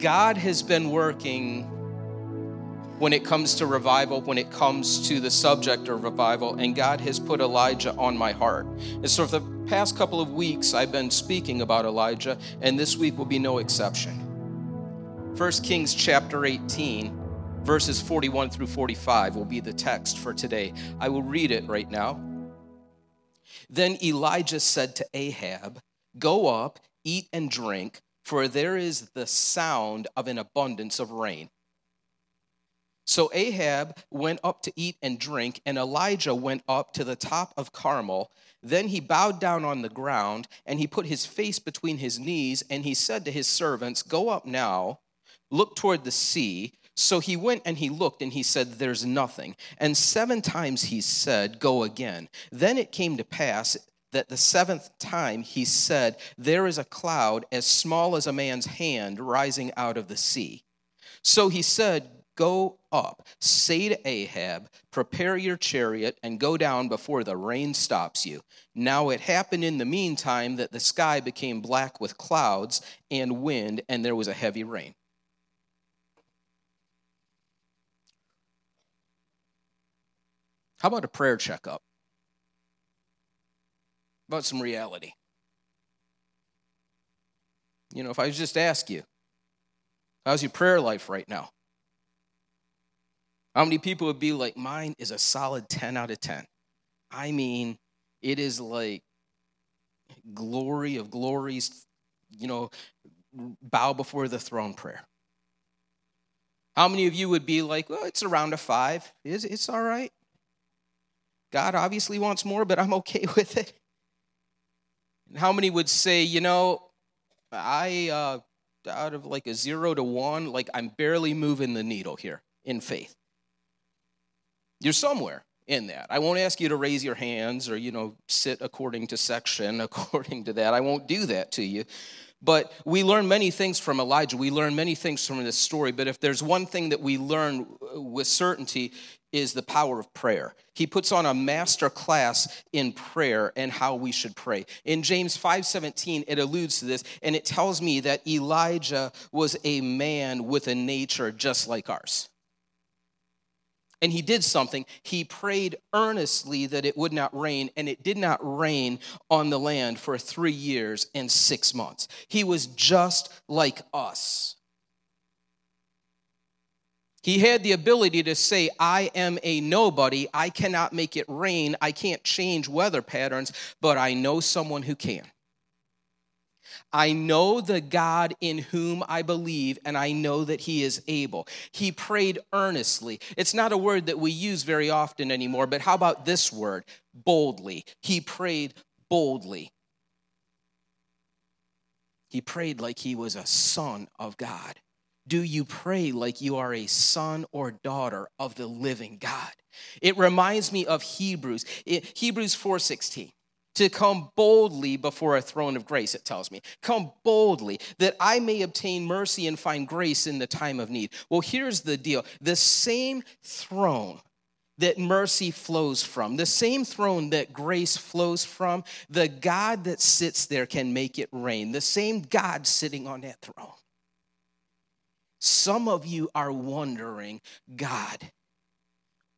God has been working when it comes to revival, when it comes to the subject of revival, and God has put Elijah on my heart. And so, for the past couple of weeks, I've been speaking about Elijah, and this week will be no exception. 1 Kings chapter 18, verses 41 through 45 will be the text for today. I will read it right now. Then Elijah said to Ahab, Go up, eat and drink, for there is the sound of an abundance of rain. So Ahab went up to eat and drink, and Elijah went up to the top of Carmel. Then he bowed down on the ground, and he put his face between his knees, and he said to his servants, Go up now, look toward the sea. So he went and he looked, and he said, There's nothing. And seven times he said, Go again. Then it came to pass that the seventh time he said, There is a cloud as small as a man's hand rising out of the sea. So he said, Go up, say to Ahab, Prepare your chariot and go down before the rain stops you. Now it happened in the meantime that the sky became black with clouds and wind, and there was a heavy rain. How about a prayer checkup? About some reality. You know, if I just ask you, how's your prayer life right now? How many people would be like, mine is a solid 10 out of 10? I mean, it is like glory of glories, you know, bow before the throne prayer. How many of you would be like, well, it's around a five? It's, it's all right. God obviously wants more, but I'm okay with it. And how many would say, you know, I, uh, out of like a zero to one, like I'm barely moving the needle here in faith? You're somewhere in that. I won't ask you to raise your hands or, you know, sit according to section, according to that. I won't do that to you. But we learn many things from Elijah. We learn many things from this story. But if there's one thing that we learn uh, with certainty, is the power of prayer. He puts on a master class in prayer and how we should pray. In James 5:17 it alludes to this and it tells me that Elijah was a man with a nature just like ours. And he did something. He prayed earnestly that it would not rain, and it did not rain on the land for three years and six months. He was just like us. He had the ability to say, I am a nobody. I cannot make it rain. I can't change weather patterns, but I know someone who can. I know the God in whom I believe, and I know that He is able. He prayed earnestly. It's not a word that we use very often anymore, but how about this word? Boldly. He prayed boldly. He prayed like he was a son of God. Do you pray like you are a son or daughter of the living God? It reminds me of Hebrews, Hebrews 4:16 to come boldly before a throne of grace, it tells me. Come boldly, that I may obtain mercy and find grace in the time of need. Well, here's the deal the same throne that mercy flows from, the same throne that grace flows from, the God that sits there can make it rain, the same God sitting on that throne. Some of you are wondering, God,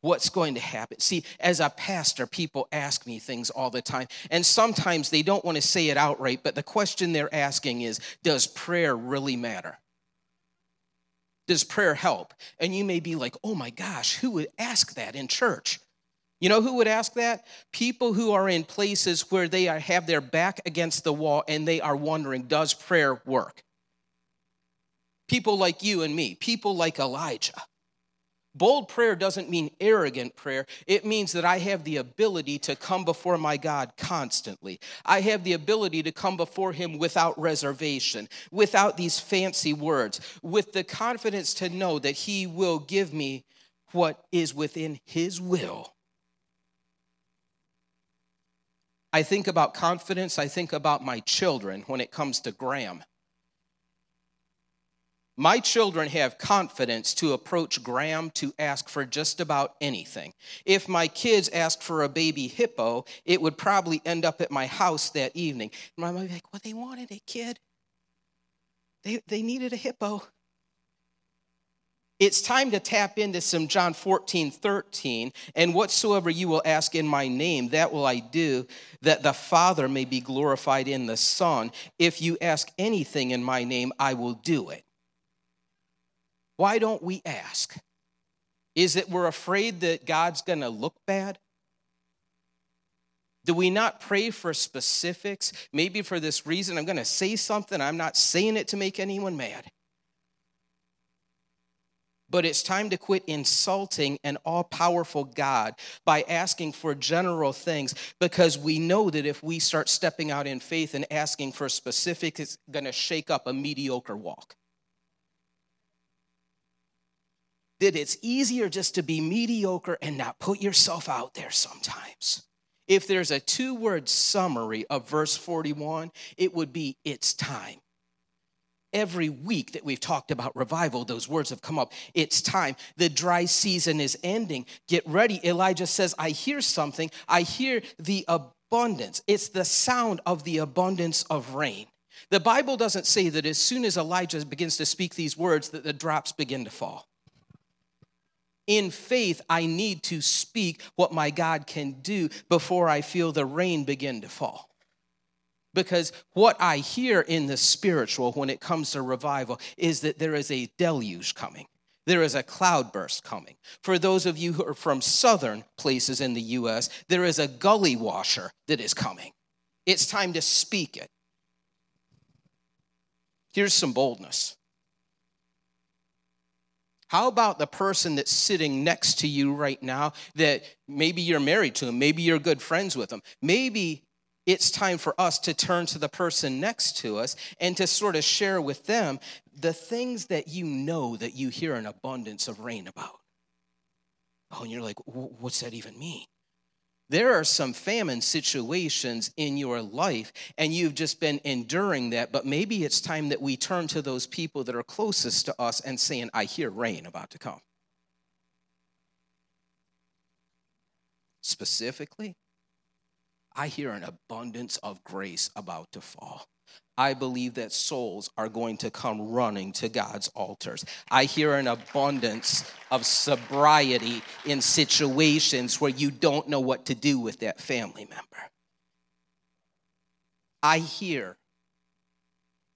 what's going to happen. See, as a pastor, people ask me things all the time, and sometimes they don't want to say it outright, but the question they're asking is Does prayer really matter? Does prayer help? And you may be like, Oh my gosh, who would ask that in church? You know who would ask that? People who are in places where they are, have their back against the wall and they are wondering, Does prayer work? People like you and me, people like Elijah Bold prayer doesn't mean arrogant prayer. It means that I have the ability to come before my God constantly. I have the ability to come before Him without reservation, without these fancy words, with the confidence to know that He will give me what is within His will. I think about confidence, I think about my children when it comes to Graham. My children have confidence to approach Graham to ask for just about anything. If my kids asked for a baby hippo, it would probably end up at my house that evening. My mom would be like, Well, they wanted a kid. They, they needed a hippo. It's time to tap into some John 14, 13. And whatsoever you will ask in my name, that will I do, that the Father may be glorified in the Son. If you ask anything in my name, I will do it. Why don't we ask? Is it we're afraid that God's going to look bad? Do we not pray for specifics? Maybe for this reason, I'm going to say something, I'm not saying it to make anyone mad. But it's time to quit insulting an all powerful God by asking for general things because we know that if we start stepping out in faith and asking for specifics, it's going to shake up a mediocre walk. That it's easier just to be mediocre and not put yourself out there sometimes. If there's a two word summary of verse 41, it would be it's time. Every week that we've talked about revival, those words have come up. It's time. The dry season is ending. Get ready. Elijah says, I hear something. I hear the abundance. It's the sound of the abundance of rain. The Bible doesn't say that as soon as Elijah begins to speak these words, that the drops begin to fall in faith, I need to speak what my God can do before I feel the rain begin to fall. Because what I hear in the spiritual when it comes to revival is that there is a deluge coming. There is a cloudburst coming. For those of you who are from southern places in the US, there is a gully washer that is coming. It's time to speak it. Here's some boldness. How about the person that's sitting next to you right now that maybe you're married to him, maybe you're good friends with them, maybe it's time for us to turn to the person next to us and to sort of share with them the things that you know that you hear an abundance of rain about. Oh, and you're like, what's that even mean? There are some famine situations in your life, and you've just been enduring that, but maybe it's time that we turn to those people that are closest to us and saying, I hear rain about to come. Specifically, I hear an abundance of grace about to fall. I believe that souls are going to come running to God's altars. I hear an abundance of sobriety in situations where you don't know what to do with that family member. I hear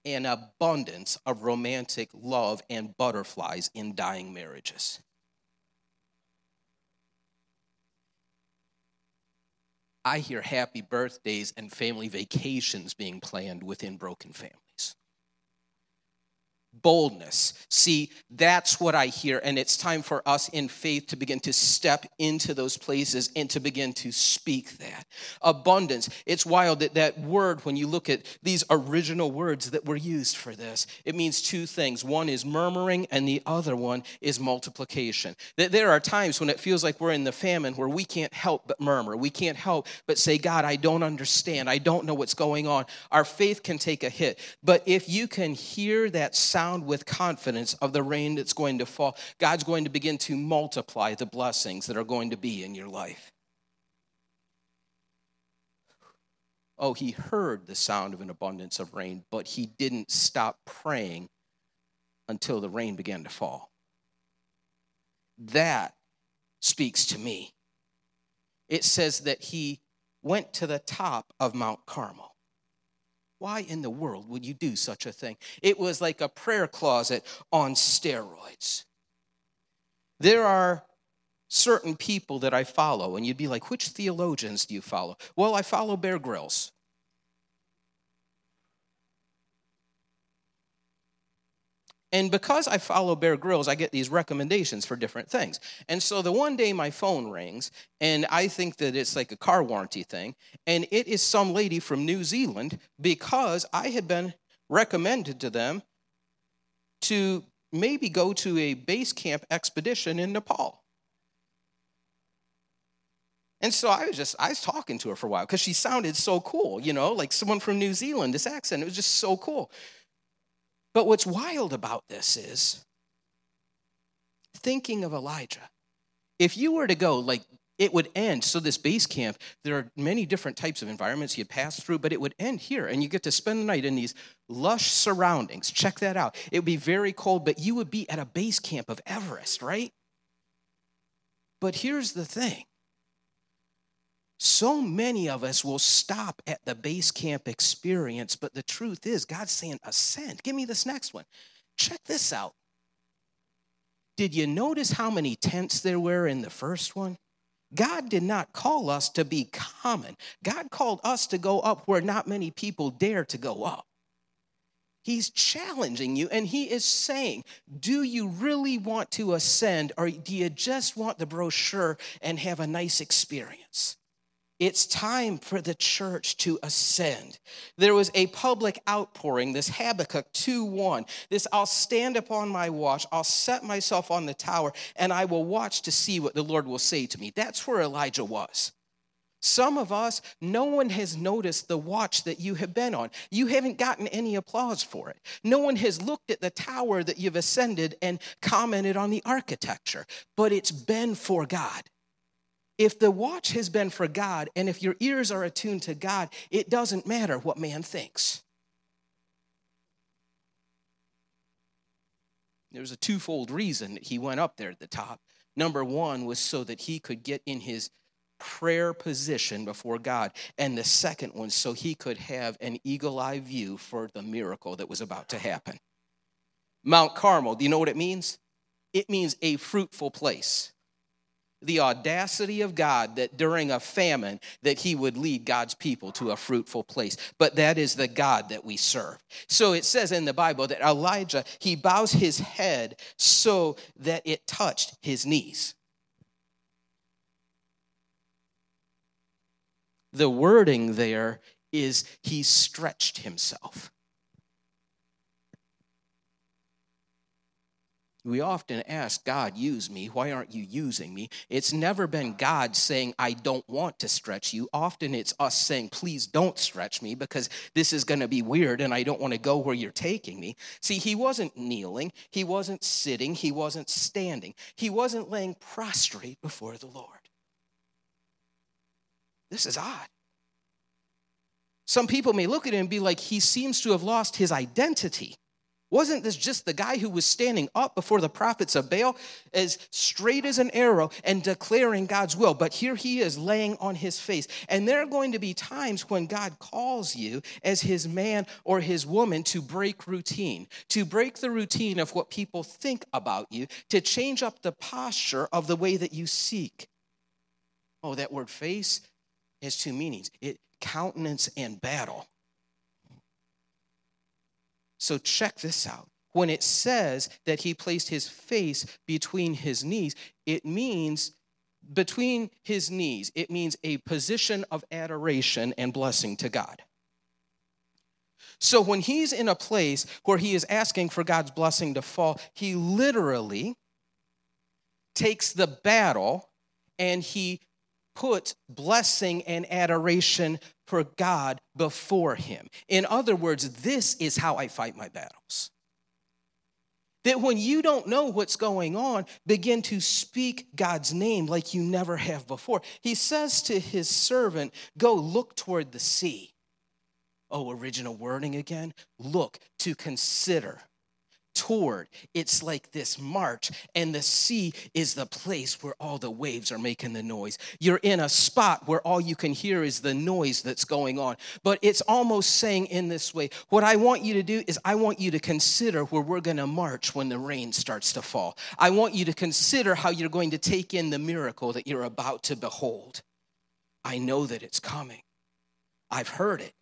an abundance of romantic love and butterflies in dying marriages. I hear happy birthdays and family vacations being planned within broken families boldness. See, that's what I hear. And it's time for us in faith to begin to step into those places and to begin to speak that. Abundance. It's wild that that word, when you look at these original words that were used for this, it means two things. One is murmuring, and the other one is multiplication. There are times when it feels like we're in the famine where we can't help but murmur. We can't help but say, God, I don't understand. I don't know what's going on. Our faith can take a hit. But if you can hear that sound, sound with confidence of the rain that's going to fall. God's going to begin to multiply the blessings that are going to be in your life. Oh, he heard the sound of an abundance of rain, but he didn't stop praying until the rain began to fall. That speaks to me. It says that he went to the top of Mount Carmel. Why in the world would you do such a thing? It was like a prayer closet on steroids. There are certain people that I follow, and you'd be like, which theologians do you follow? Well, I follow Bear Grylls. And because I follow Bear Grylls, I get these recommendations for different things. And so the one day my phone rings, and I think that it's like a car warranty thing, and it is some lady from New Zealand because I had been recommended to them to maybe go to a base camp expedition in Nepal. And so I was just, I was talking to her for a while because she sounded so cool, you know, like someone from New Zealand, this accent. It was just so cool. But what's wild about this is thinking of Elijah. If you were to go, like it would end. So, this base camp, there are many different types of environments you'd pass through, but it would end here, and you get to spend the night in these lush surroundings. Check that out. It would be very cold, but you would be at a base camp of Everest, right? But here's the thing so many of us will stop at the base camp experience, but the truth is, God's saying, ascend. Give me this next one. Check this out. Did you notice how many tents there were in the first one? God did not call us to be common. God called us to go up where not many people dare to go up. He's challenging you and he is saying, Do you really want to ascend or do you just want the brochure and have a nice experience? It's time for the church to ascend. There was a public outpouring, this Habakkuk 2 1. This I'll stand upon my watch, I'll set myself on the tower, and I will watch to see what the Lord will say to me. That's where Elijah was. Some of us, no one has noticed the watch that you have been on. You haven't gotten any applause for it. No one has looked at the tower that you've ascended and commented on the architecture, but it's been for God. If the watch has been for God and if your ears are attuned to God, it doesn't matter what man thinks. There was a twofold reason that he went up there at the top. Number one was so that he could get in his prayer position before God. And the second one, so he could have an eagle eye view for the miracle that was about to happen. Mount Carmel, do you know what it means? It means a fruitful place the audacity of God that during a famine that he would lead God's people to a fruitful place. But that is the God that we serve. So it says in the Bible that Elijah, he bows his head so that it touched his knees. The wording there is he stretched himself. We often ask God, use me. Why aren't you using me? It's never been God saying, I don't want to stretch you. Often it's us saying, please don't stretch me because this is going to be weird and I don't want to go where you're taking me. See, he wasn't kneeling, he wasn't sitting, he wasn't standing, he wasn't laying prostrate before the Lord. This is odd. Some people may look at him and be like, he seems to have lost his identity. Wasn't this just the guy who was standing up before the prophets of Baal as straight as an arrow and declaring God's will? But here he is laying on his face. And there are going to be times when God calls you as his man or his woman to break routine, to break the routine of what people think about you, to change up the posture of the way that you seek. Oh, that word face has two meanings it countenance and battle. So check this out. When it says that he placed his face between his knees, it means between his knees, it means a position of adoration and blessing to God. So when he's in a place where he is asking for God's blessing to fall, he literally takes the battle and he puts blessing and adoration for God before him. In other words, this is how I fight my battles. That when you don't know what's going on, begin to speak God's name like you never have before. He says to his servant, Go look toward the sea. Oh, original wording again. Look, to consider toward. It's like this march, and the sea is the place where all the waves are making the noise. You're in a spot where all you can hear is the noise that's going on. But it's almost saying in this way what I want you to do is, I want you to consider where we're going to march when the rain starts to fall. I want you to consider how you're going to take in the miracle that you're about to behold. I know that it's coming. I've heard it.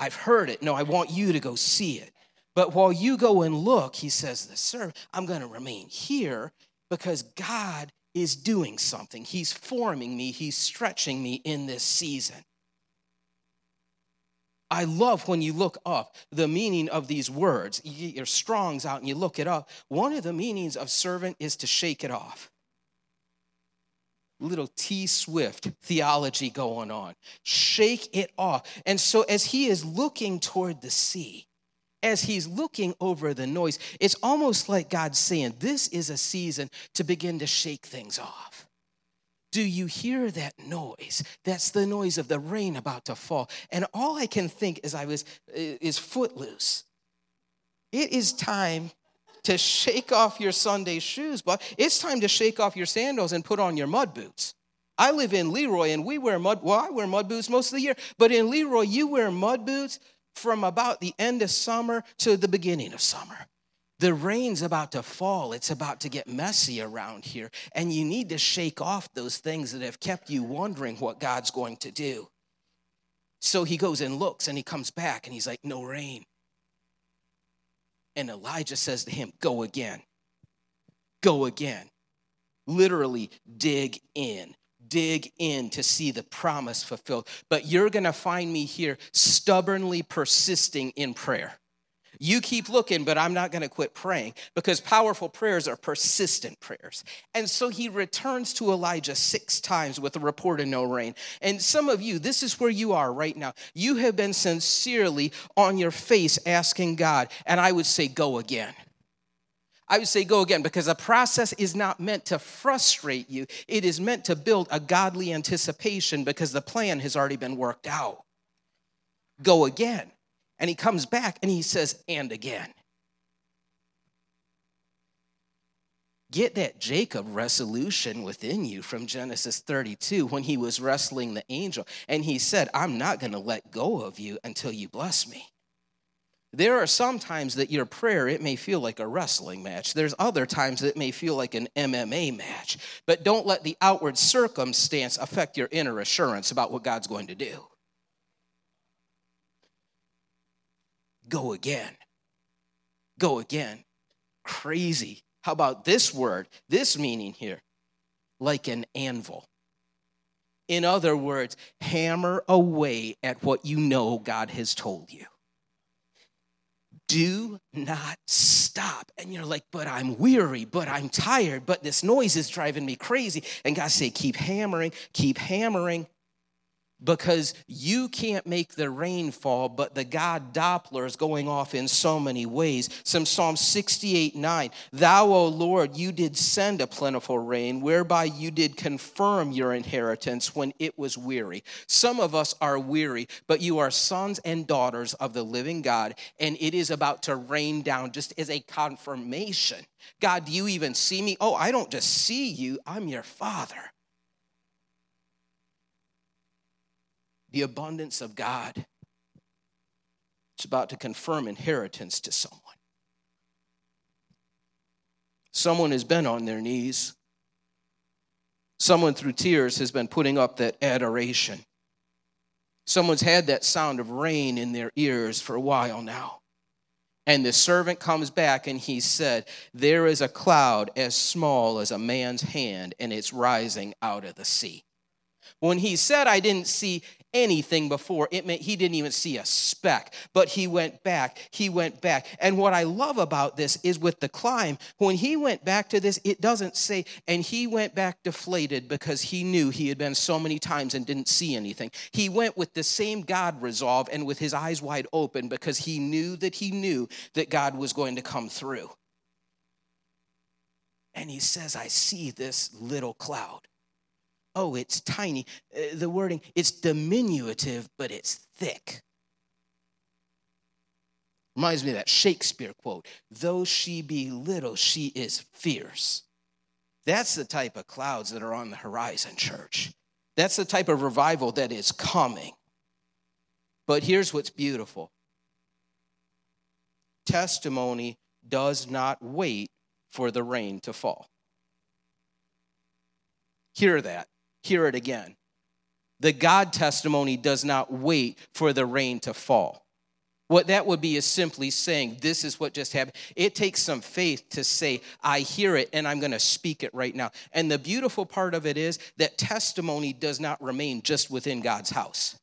I've heard it. No, I want you to go see it. But while you go and look, he says, the servant, I'm going to remain here because God is doing something. He's forming me, He's stretching me in this season. I love when you look up the meaning of these words. You get your Strong's out and you look it up. One of the meanings of servant is to shake it off. Little T Swift theology going on. Shake it off. And so, as he is looking toward the sea, as he's looking over the noise, it's almost like God's saying, This is a season to begin to shake things off, Do you hear that noise? That's the noise of the rain about to fall. And all I can think as I was is footloose. It is time to shake off your Sunday shoes, but it's time to shake off your sandals and put on your mud boots. I live in Leroy and we wear mud, well, I wear mud boots most of the year, but in Leroy, you wear mud boots from about the end of summer to the beginning of summer. The rain's about to fall. It's about to get messy around here. And you need to shake off those things that have kept you wondering what God's going to do. So he goes and looks and he comes back and he's like, No rain. And Elijah says to him, Go again. Go again. Literally, dig in. Dig in to see the promise fulfilled. But you're going to find me here stubbornly persisting in prayer. You keep looking, but I'm not going to quit praying because powerful prayers are persistent prayers. And so he returns to Elijah six times with a report of no rain. And some of you, this is where you are right now. You have been sincerely on your face asking God, and I would say, go again. I would say go again because a process is not meant to frustrate you. It is meant to build a godly anticipation because the plan has already been worked out. Go again. And he comes back and he says, and again. Get that Jacob resolution within you from Genesis 32 when he was wrestling the angel. And he said, I'm not going to let go of you until you bless me. There are some times that your prayer, it may feel like a wrestling match. There's other times that it may feel like an MMA match. But don't let the outward circumstance affect your inner assurance about what God's going to do. go again. Go again. Crazy. How about this word, this meaning here? Like an anvil. In other words, hammer away at what you know God has told you. Do not stop. And you're like, but I'm weary, but I'm tired, but this noise is driving me crazy. And God say, keep hammering, keep hammering because you can't make the rain fall, but the God Doppler is going off in so many ways. Some Psalm 68 9, Thou, O Lord, you did send a plentiful rain, whereby you did confirm your inheritance when it was weary. Some of us are weary, but you are sons and daughters of the living God, and it is about to rain down just as a confirmation. God, do you even see me? Oh, I don't just see you, I'm your father. The abundance of God. It's about to confirm inheritance to someone. Someone has been on their knees. Someone through tears has been putting up that adoration. Someone's had that sound of rain in their ears for a while now. And the servant comes back and he said, There is a cloud as small as a man's hand, and it's rising out of the sea. When he said, I didn't see anything before. It meant he didn't even see a speck, but he went back. He went back. And what I love about this is with the climb, when he went back to this, it doesn't say, and he went back deflated because he knew he had been so many times and didn't see anything. He went with the same God resolve and with his eyes wide open because he knew that he knew that God was going to come through. And he says, I see this little cloud oh, it's tiny. Uh, the wording, it's diminutive, but it's thick. Reminds me of that Shakespeare quote though she be little, she is fierce. That's the type of clouds that are on the horizon, church. That's the type of revival that is coming. But here's what's beautiful testimony does not wait for the rain to fall. Hear that hear it again. The God testimony does not wait for the rain to fall. What that would be is simply saying, This is what just happened. It takes some faith to say, I hear it and I'm going to speak it right now. And the beautiful part of it is that testimony does not remain just within God's house.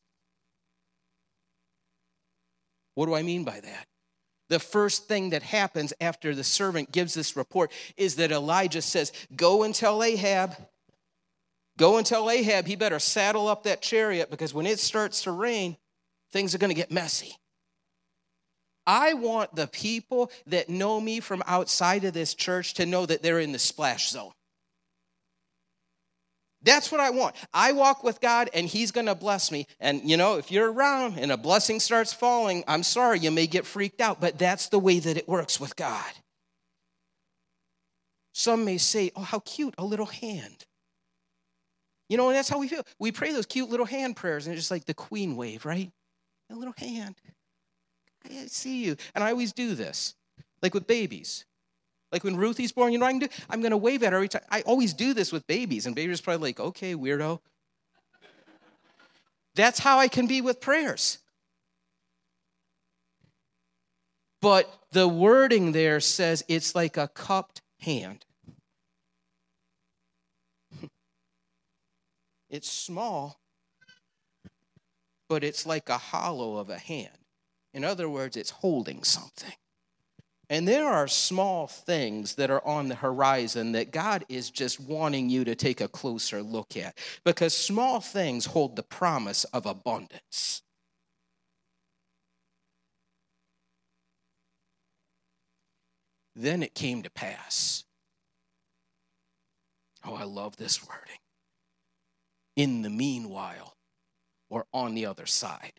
What do I mean by that? The first thing that happens after the servant gives this report is that Elijah says, Go and tell Ahab Go and tell Ahab he better saddle up that chariot because when it starts to rain, things are going to get messy. I want the people that know me from outside of this church to know that they're in the splash zone. That's what I want. I walk with God and He's going to bless me. And you know, if you're around and a blessing starts falling, I'm sorry, you may get freaked out, but that's the way that it works with God. Some may say, Oh, how cute, a little hand. You know, and that's how we feel. We pray those cute little hand prayers, and it's just like the queen wave, right? A little hand. I see you. And I always do this, like with babies. Like when Ruthie's born, you know I can do? I'm going to wave at her every time. I always do this with babies, and babies probably like, okay, weirdo. That's how I can be with prayers. But the wording there says it's like a cupped hand. It's small, but it's like a hollow of a hand. In other words, it's holding something. And there are small things that are on the horizon that God is just wanting you to take a closer look at because small things hold the promise of abundance. Then it came to pass. Oh, I love this wording. In the meanwhile, or on the other side.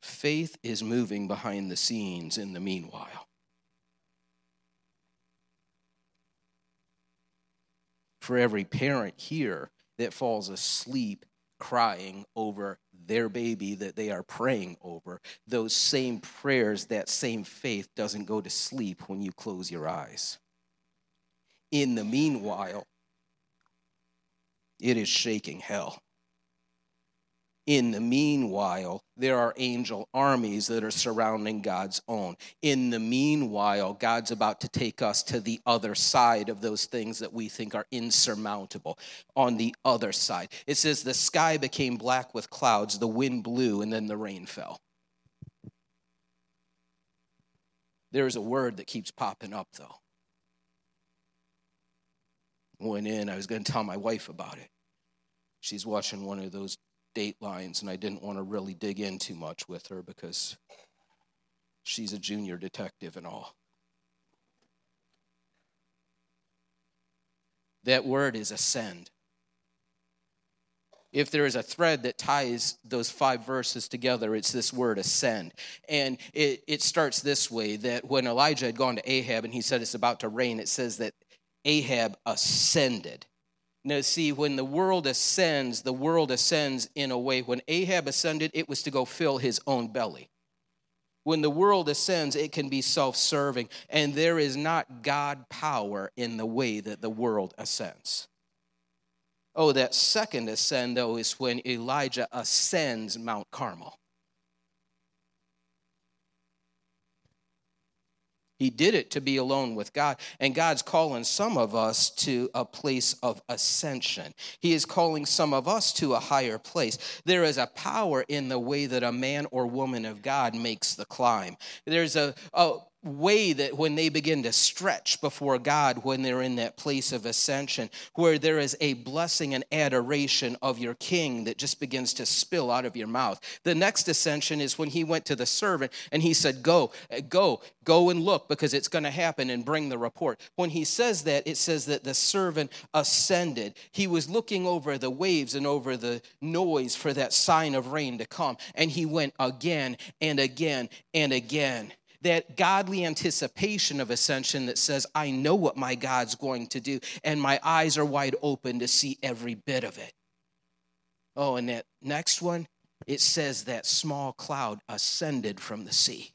Faith is moving behind the scenes in the meanwhile. For every parent here that falls asleep crying over their baby that they are praying over, those same prayers, that same faith doesn't go to sleep when you close your eyes. In the meanwhile, it is shaking hell. In the meanwhile, there are angel armies that are surrounding God's own. In the meanwhile, God's about to take us to the other side of those things that we think are insurmountable. On the other side, it says, The sky became black with clouds, the wind blew, and then the rain fell. There's a word that keeps popping up, though. Went in, I was going to tell my wife about it. She's watching one of those datelines, and I didn't want to really dig in too much with her because she's a junior detective and all. That word is ascend. If there is a thread that ties those five verses together, it's this word ascend. And it, it starts this way that when Elijah had gone to Ahab and he said it's about to rain, it says that Ahab ascended. Now, see, when the world ascends, the world ascends in a way. When Ahab ascended, it was to go fill his own belly. When the world ascends, it can be self serving, and there is not God power in the way that the world ascends. Oh, that second ascend, though, is when Elijah ascends Mount Carmel. He did it to be alone with God. And God's calling some of us to a place of ascension. He is calling some of us to a higher place. There is a power in the way that a man or woman of God makes the climb. There's a, a way that when they begin to stretch before God, when they're in that place of ascension, where there is a blessing and adoration of your king that just begins to spill out of your mouth. The next ascension is when he went to the servant and he said, Go, eh, go, go and look because it's going to happen and bring the report. When he says that, it says that the servant ascended. He was looking over the waves and over the noise for that sign of rain to come. And he went again and again and again that godly anticipation of ascension that says, I know what my God's going to do, and my eyes are wide open to see every bit of it. Oh, and that next one, it says that small cloud ascended from the sea.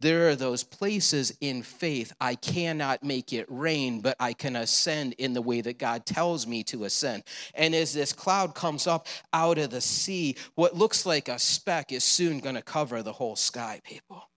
There are those places in faith I cannot make it rain, but I can ascend in the way that God tells me to ascend. And as this cloud comes up out of the sea, what looks like a speck is soon going to cover the whole sky, people.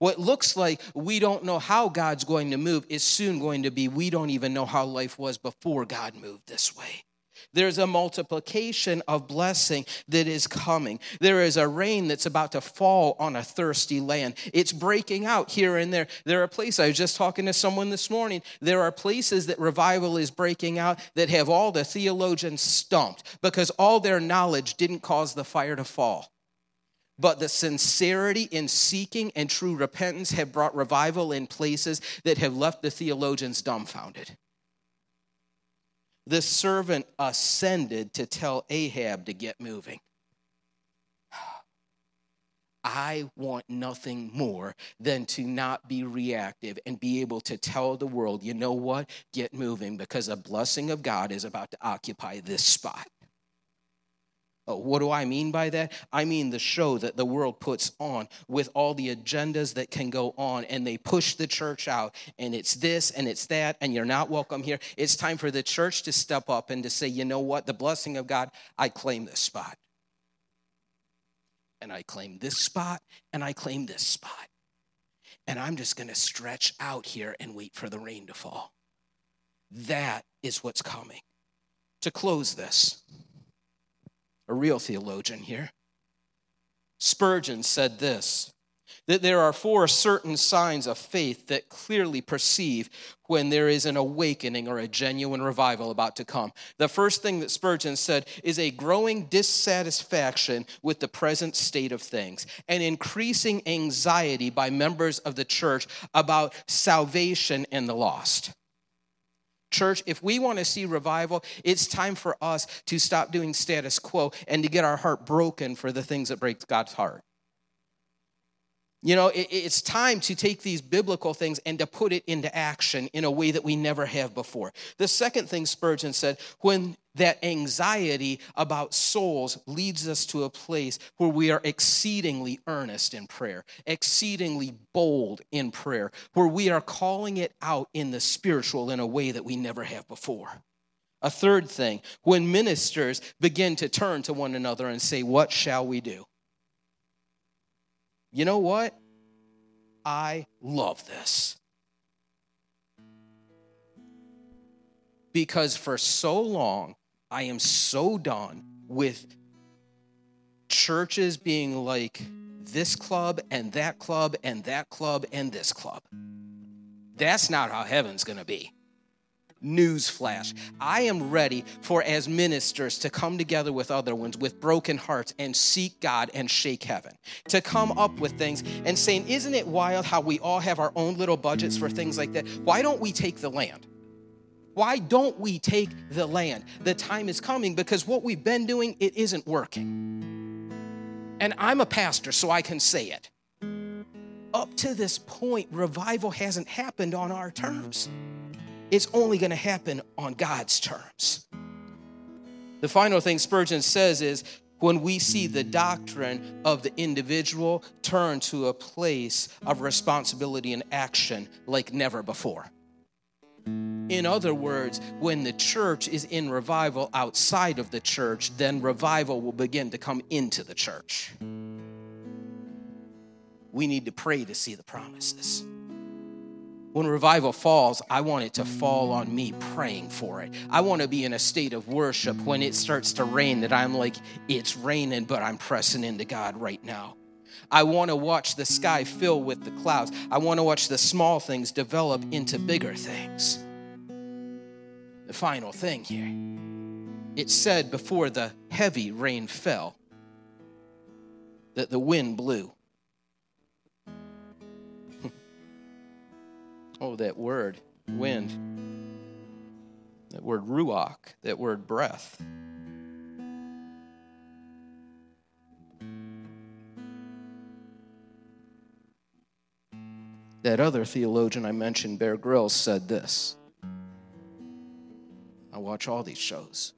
What looks like we don't know how God's going to move is soon going to be we don't even know how life was before God moved this way. There's a multiplication of blessing that is coming. There is a rain that's about to fall on a thirsty land. It's breaking out here and there. There are places, I was just talking to someone this morning, there are places that revival is breaking out that have all the theologians stumped because all their knowledge didn't cause the fire to fall. but the sincerity in seeking and true repentance have brought revival in places that have left the theologians dumbfounded. The servant ascended to tell Ahab to get moving. I want nothing more than to not be reactive and be able to tell the world, you know what? Get moving because a blessing of God is about to occupy this spot. Oh, what do I mean by that? I mean the show that the world puts on with all the agendas that can go on, and they push the church out, and it's this and it's that, and you're not welcome here. It's time for the church to step up and to say, you know what? The blessing of God, I claim this spot. And I claim this spot, and I claim this spot. And I'm just going to stretch out here and wait for the rain to fall. That is what's coming. To close this, a real theologian here. Spurgeon said this that there are four certain signs of faith that clearly perceive when there is an awakening or a genuine revival about to come. The first thing that Spurgeon said is a growing dissatisfaction with the present state of things, an increasing anxiety by members of the church about salvation and the lost. Church, if we want to see revival, it's time for us to stop doing status quo and to get our heart broken for the things that break God's heart. You know, it's time to take these biblical things and to put it into action in a way that we never have before. The second thing Spurgeon said when that anxiety about souls leads us to a place where we are exceedingly earnest in prayer, exceedingly bold in prayer, where we are calling it out in the spiritual in a way that we never have before. A third thing, when ministers begin to turn to one another and say, What shall we do? You know what? I love this. Because for so long, I am so done with churches being like this club and that club and that club and this club. That's not how heaven's gonna be. Newsflash. I am ready for, as ministers, to come together with other ones with broken hearts and seek God and shake heaven. To come up with things and saying, Isn't it wild how we all have our own little budgets for things like that? Why don't we take the land? Why don't we take the land? The time is coming because what we've been doing, it isn't working. And I'm a pastor, so I can say it. Up to this point, revival hasn't happened on our terms it's only going to happen on God's terms. The final thing Spurgeon says is when we see the doctrine of the individual turn to a place of responsibility and action like never before. In other words, when the church is in revival outside of the church, then revival will begin to come into the church. We need to pray to see the promises when revival falls, I want it to fall on me praying for it. I want to be in a state of worship when it starts to rain that I'm like, it's raining, but I'm pressing into God right now. I want to watch the sky fill with the clouds. I want to watch the small things develop into bigger things. The final thing here it said before the heavy rain fell that the wind blew. Oh, that word, wind. That word ruach, that word breath. That other theologian I mentioned, Bear Grylls, said this. I watch all these shows.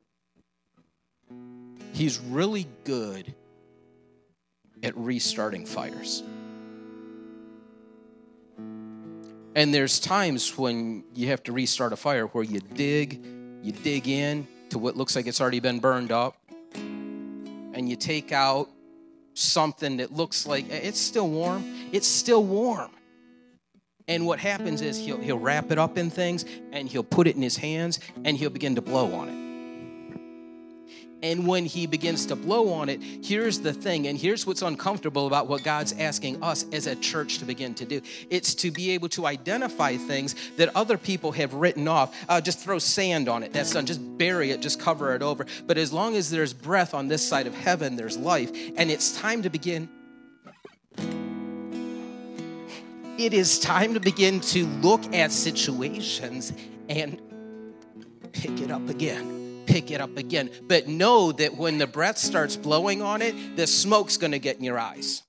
He's really good at restarting fires. And there's times when you have to restart a fire where you dig, you dig in to what looks like it's already been burned up, and you take out something that looks like eh, it's still warm. It's still warm. And what happens is he'll, he'll wrap it up in things and he'll put it in his hands and he'll begin to blow on it. And when he begins to blow on it, here's the thing, and here's what's uncomfortable about what God's asking us as a church to begin to do it's to be able to identify things that other people have written off. Uh, just throw sand on it, that's done. Just bury it, just cover it over. But as long as there's breath on this side of heaven, there's life. And it's time to begin it is time to begin to look at situations and pick it up again. Pick it up again. But know that when the breath starts blowing on it, the smoke's gonna get in your eyes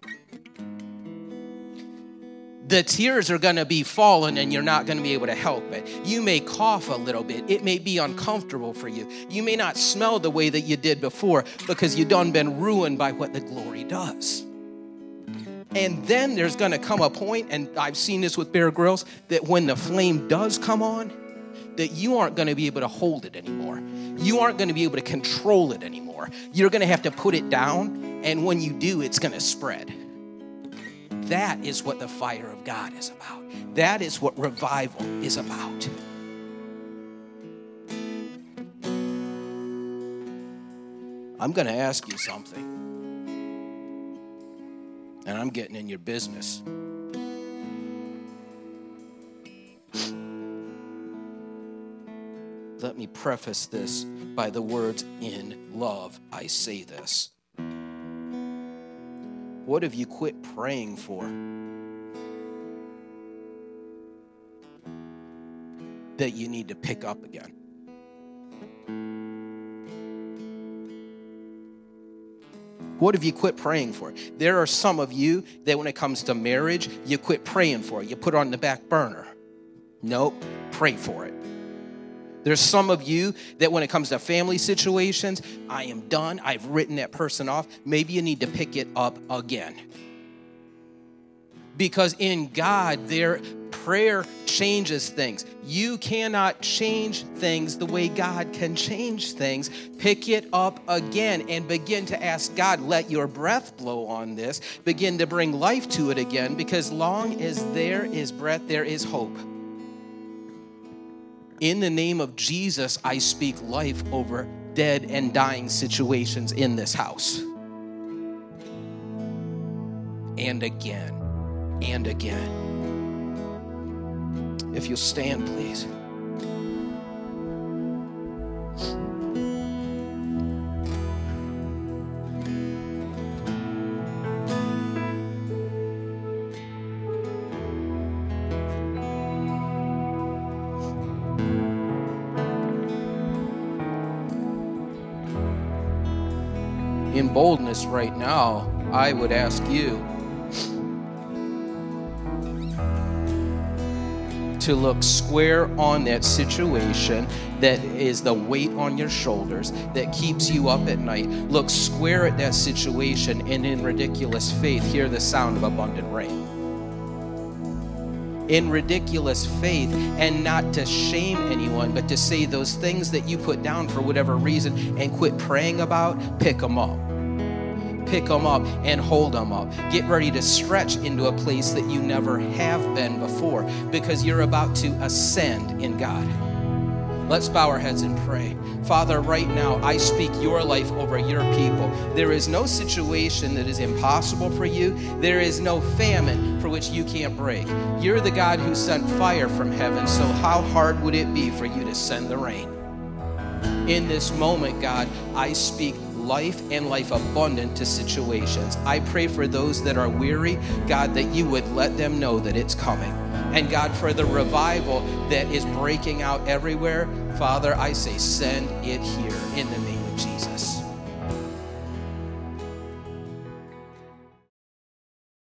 the tears are to be falling and you're not to be able to help it. You may cough a little bit. It may be uncomfortable for you. You may not smell the way that you did before because you've done been ruined by what the glory does. And then there's to come a point, and I've seen this with Bear Grylls, that when the flame does come on, that you aren't going to be able to hold it anymore. You aren't going to be able to control it anymore. You're going to have to put it down, and when you do, it's going to spread. That is what the fire of God is about. That is what revival is about. I'm going to ask you something. And I'm getting in your business. Me preface this by the words, In love, I say this. What have you quit praying for? That you need to pick up again. What have you quit praying for? There are some of you that when it comes to marriage, you quit praying for it. You put it on the back burner. Nope, pray for it. There's some of you that when it comes to family situations, I am done. I've written that person off. Maybe you need to pick it up again. Because in God, their prayer changes things. You cannot change things the way God can change things. Pick it up again and begin to ask God, let your breath blow on this. Begin to bring life to it again because long as there is breath, there is hope. In the name of Jesus, I speak life over dead and dying situations in this house. And again, and again. If you'll stand, please. Boldness right now, I would ask you to look square on that situation that is the weight on your shoulders that keeps you up at night. Look square at that situation and in ridiculous faith hear the sound of abundant rain. In ridiculous faith, and not to shame anyone, but to say those things that you put down for whatever reason and quit praying about, pick them up pick them up and hold them up. Get ready to stretch into a place that you never have been before because you're about to ascend in God. Let's bow our heads and pray. Father, right now, I speak your life over your people. There is no situation that is impossible for you, there is no famine for which you can't break. You're the God who sent fire from heaven, so how hard would it be for you to send the rain? In this moment, God, I speak life and life abundant to situations. I pray for those that are weary, God, that you would let them know that it's coming. And God, for the revival that is breaking out everywhere, Father, I say, send it here in the name of Jesus.